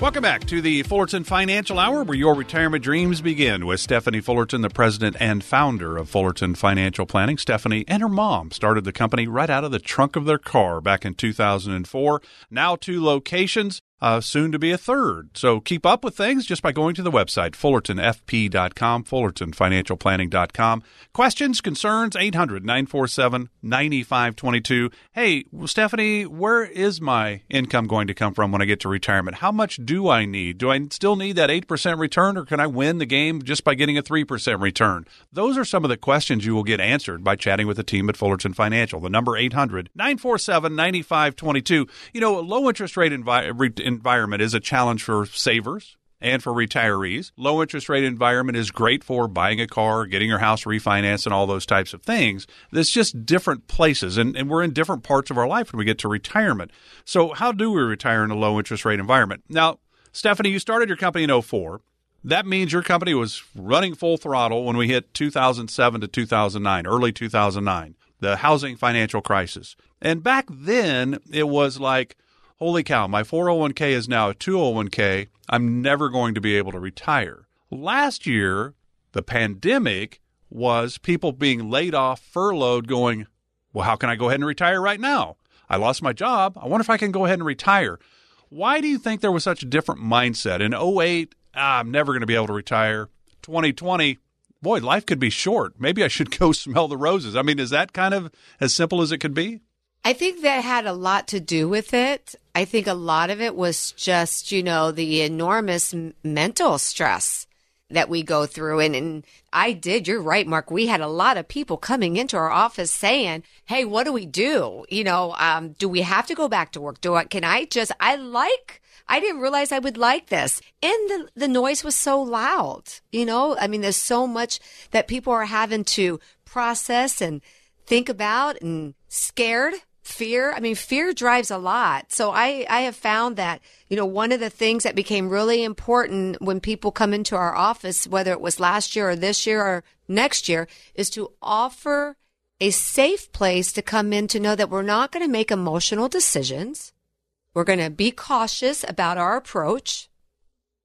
Welcome back to the Fullerton Financial Hour, where your retirement dreams begin with Stephanie Fullerton, the president and founder of Fullerton Financial Planning. Stephanie and her mom started the company right out of the trunk of their car back in 2004. Now two locations uh, soon to be a third. So keep up with things just by going to the website, fullertonfp.com, fullertonfinancialplanning.com. Questions, concerns, 800 947 9522. Hey, Stephanie, where is my income going to come from when I get to retirement? How much do I need? Do I still need that 8% return or can I win the game just by getting a 3% return? Those are some of the questions you will get answered by chatting with the team at Fullerton Financial. The number 800 947 9522. You know, low interest rate environment environment is a challenge for savers and for retirees. Low interest rate environment is great for buying a car, getting your house refinanced, and all those types of things. It's just different places, and, and we're in different parts of our life when we get to retirement. So, how do we retire in a low interest rate environment? Now, Stephanie, you started your company in 04. That means your company was running full throttle when we hit 2007 to 2009, early 2009, the housing financial crisis. And back then, it was like, holy cow, my 401k is now a 201k. I'm never going to be able to retire. Last year, the pandemic was people being laid off, furloughed, going, well, how can I go ahead and retire right now? I lost my job. I wonder if I can go ahead and retire. Why do you think there was such a different mindset? In 08, ah, I'm never going to be able to retire. 2020, boy, life could be short. Maybe I should go smell the roses. I mean, is that kind of as simple as it could be? I think that had a lot to do with it. I think a lot of it was just, you know, the enormous mental stress that we go through. And, and I did, you're right, Mark. We had a lot of people coming into our office saying, Hey, what do we do? You know, um, do we have to go back to work? Do I, can I just, I like, I didn't realize I would like this. And the, the noise was so loud. You know, I mean, there's so much that people are having to process and think about and scared fear i mean fear drives a lot. So i i have found that you know one of the things that became really important when people come into our office whether it was last year or this year or next year is to offer a safe place to come in to know that we're not going to make emotional decisions. We're going to be cautious about our approach.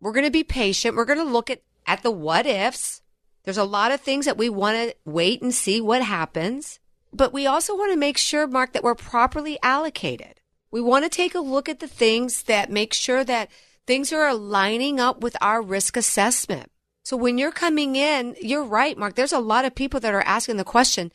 We're going to be patient. We're going to look at at the what ifs. There's a lot of things that we want to wait and see what happens but we also want to make sure, Mark, that we're properly allocated. We want to take a look at the things that make sure that things are lining up with our risk assessment. So when you're coming in, you're right, Mark. There's a lot of people that are asking the question,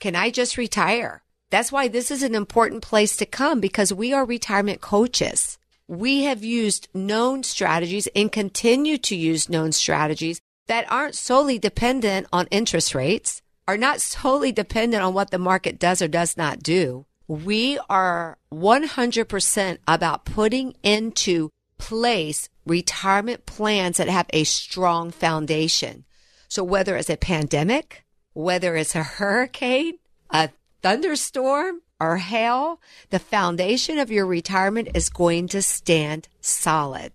can I just retire? That's why this is an important place to come because we are retirement coaches. We have used known strategies and continue to use known strategies that aren't solely dependent on interest rates are not solely dependent on what the market does or does not do. We are 100% about putting into place retirement plans that have a strong foundation. So whether it's a pandemic, whether it's a hurricane, a thunderstorm, or hail, the foundation of your retirement is going to stand solid.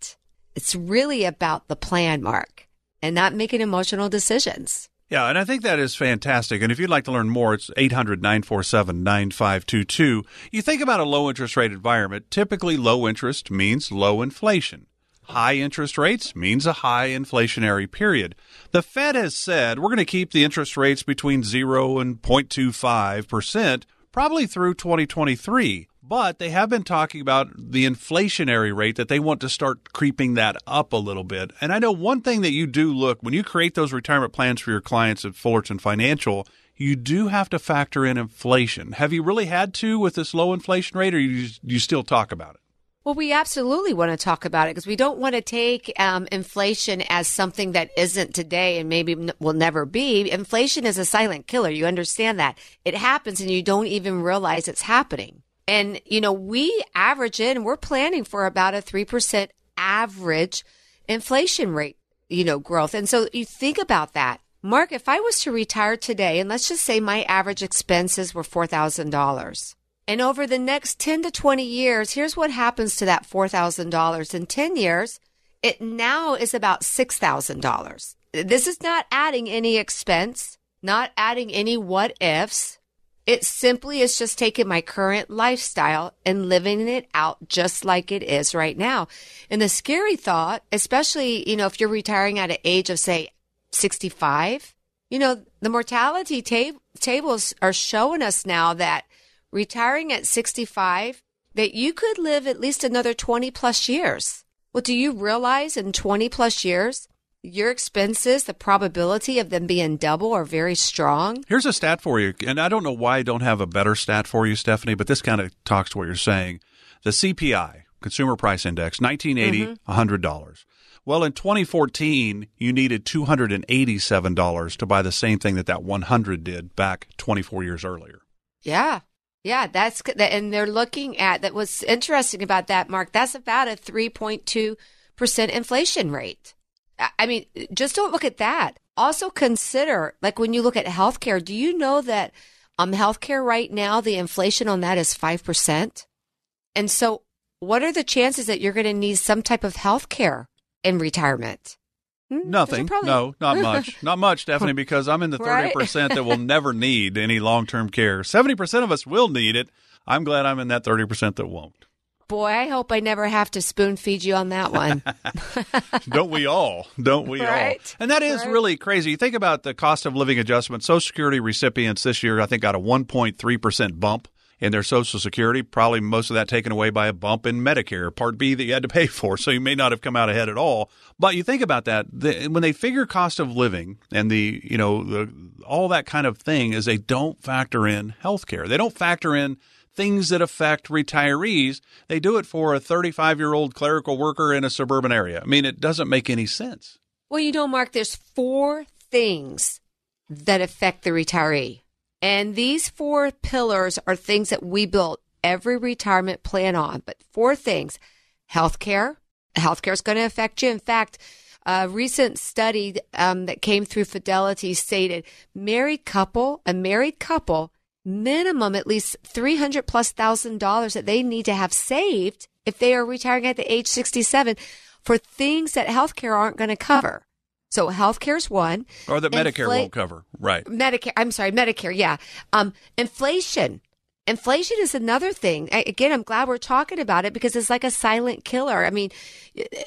It's really about the plan, Mark, and not making emotional decisions. Yeah, and I think that is fantastic. And if you'd like to learn more, it's 800 947 9522. You think about a low interest rate environment, typically low interest means low inflation. High interest rates means a high inflationary period. The Fed has said we're going to keep the interest rates between 0 and 0.25% probably through 2023. But they have been talking about the inflationary rate that they want to start creeping that up a little bit. And I know one thing that you do look when you create those retirement plans for your clients at Fullerton Financial, you do have to factor in inflation. Have you really had to with this low inflation rate, or you you still talk about it? Well, we absolutely want to talk about it because we don't want to take um, inflation as something that isn't today and maybe will never be. Inflation is a silent killer. You understand that it happens and you don't even realize it's happening. And, you know, we average in, we're planning for about a 3% average inflation rate, you know, growth. And so you think about that. Mark, if I was to retire today, and let's just say my average expenses were $4,000. And over the next 10 to 20 years, here's what happens to that $4,000. In 10 years, it now is about $6,000. This is not adding any expense, not adding any what ifs It simply is just taking my current lifestyle and living it out just like it is right now. And the scary thought, especially, you know, if you're retiring at an age of say 65, you know, the mortality tab- tables are showing us now that retiring at 65, that you could live at least another 20 plus years. Well, do you realize in 20 plus years, your expenses, the probability of them being double are very strong. Here's a stat for you, and I don't know why I don't have a better stat for you, Stephanie, but this kind of talks to what you're saying. The CPI, Consumer Price Index, 1980, mm-hmm. $100. Well, in 2014, you needed $287 to buy the same thing that that 100 did back 24 years earlier. Yeah. Yeah, that's and they're looking at that what's interesting about that mark, that's about a 3.2% inflation rate. I mean, just don't look at that. Also consider, like when you look at healthcare, do you know that um healthcare right now, the inflation on that is 5%? And so what are the chances that you're going to need some type of healthcare in retirement? Hmm? Nothing. Probably... No, not much. not much, Stephanie, because I'm in the 30% right? that will never need any long term care. 70% of us will need it. I'm glad I'm in that 30% that won't. Boy, I hope I never have to spoon feed you on that one. Don't we all? Don't we right? all? And that is right. really crazy. You think about the cost of living adjustment. Social Security recipients this year, I think, got a 1.3% bump in their Social Security. Probably most of that taken away by a bump in Medicare, Part B that you had to pay for. So you may not have come out ahead at all. But you think about that the, when they figure cost of living and the you know the all that kind of thing is they don't factor in health care. They don't factor in things that affect retirees. They do it for a 35 year old clerical worker in a suburban area. I mean, it doesn't make any sense. Well, you know, Mark, there's four things that affect the retiree. And these four pillars are things that we built every retirement plan on. But four things healthcare. Healthcare is going to affect you. In fact, a recent study um, that came through Fidelity stated married couple, a married couple minimum at least 300 plus thousand dollars that they need to have saved if they are retiring at the age 67 for things that healthcare aren't going to cover. So healthcare is one. Or that Infl- Medicare won't cover. Right. Medicare. I'm sorry, Medicare. Yeah. Um, inflation. Inflation is another thing. I, again, I'm glad we're talking about it because it's like a silent killer. I mean,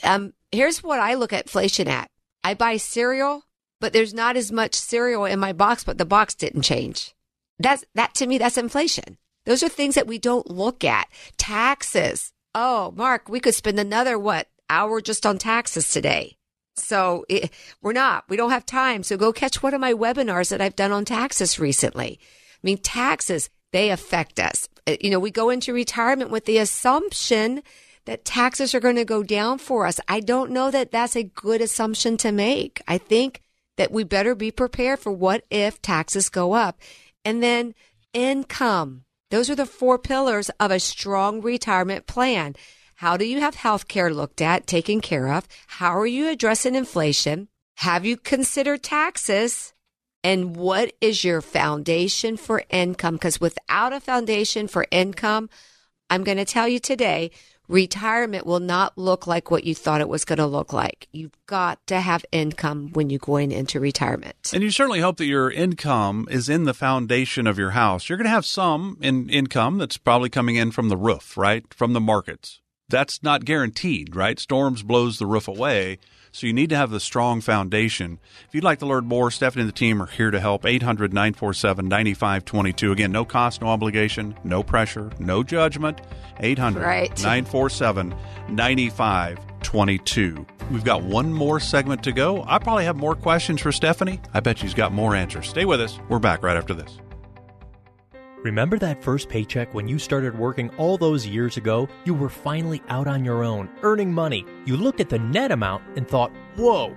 um, here's what I look at inflation at. I buy cereal, but there's not as much cereal in my box, but the box didn't change. That's that to me, that's inflation. Those are things that we don't look at. Taxes. Oh, Mark, we could spend another what hour just on taxes today. So it, we're not. We don't have time. So go catch one of my webinars that I've done on taxes recently. I mean, taxes, they affect us. Uh, you know, we go into retirement with the assumption that taxes are going to go down for us. I don't know that that's a good assumption to make. I think that we better be prepared for what if taxes go up. And then income. Those are the four pillars of a strong retirement plan. How do you have health care looked at, taken care of? How are you addressing inflation? Have you considered taxes? And what is your foundation for income? Because without a foundation for income, I'm going to tell you today, retirement will not look like what you thought it was going to look like. You've got to have income when you're going into retirement. And you certainly hope that your income is in the foundation of your house. You're going to have some in income that's probably coming in from the roof, right? From the markets. That's not guaranteed, right? Storms blows the roof away. So you need to have the strong foundation. If you'd like to learn more, Stephanie and the team are here to help. 800 947 9522. Again, no cost, no obligation, no pressure, no judgment. 800 947 9522. We've got one more segment to go. I probably have more questions for Stephanie. I bet she's got more answers. Stay with us. We're back right after this. Remember that first paycheck when you started working all those years ago? You were finally out on your own, earning money. You looked at the net amount and thought, whoa,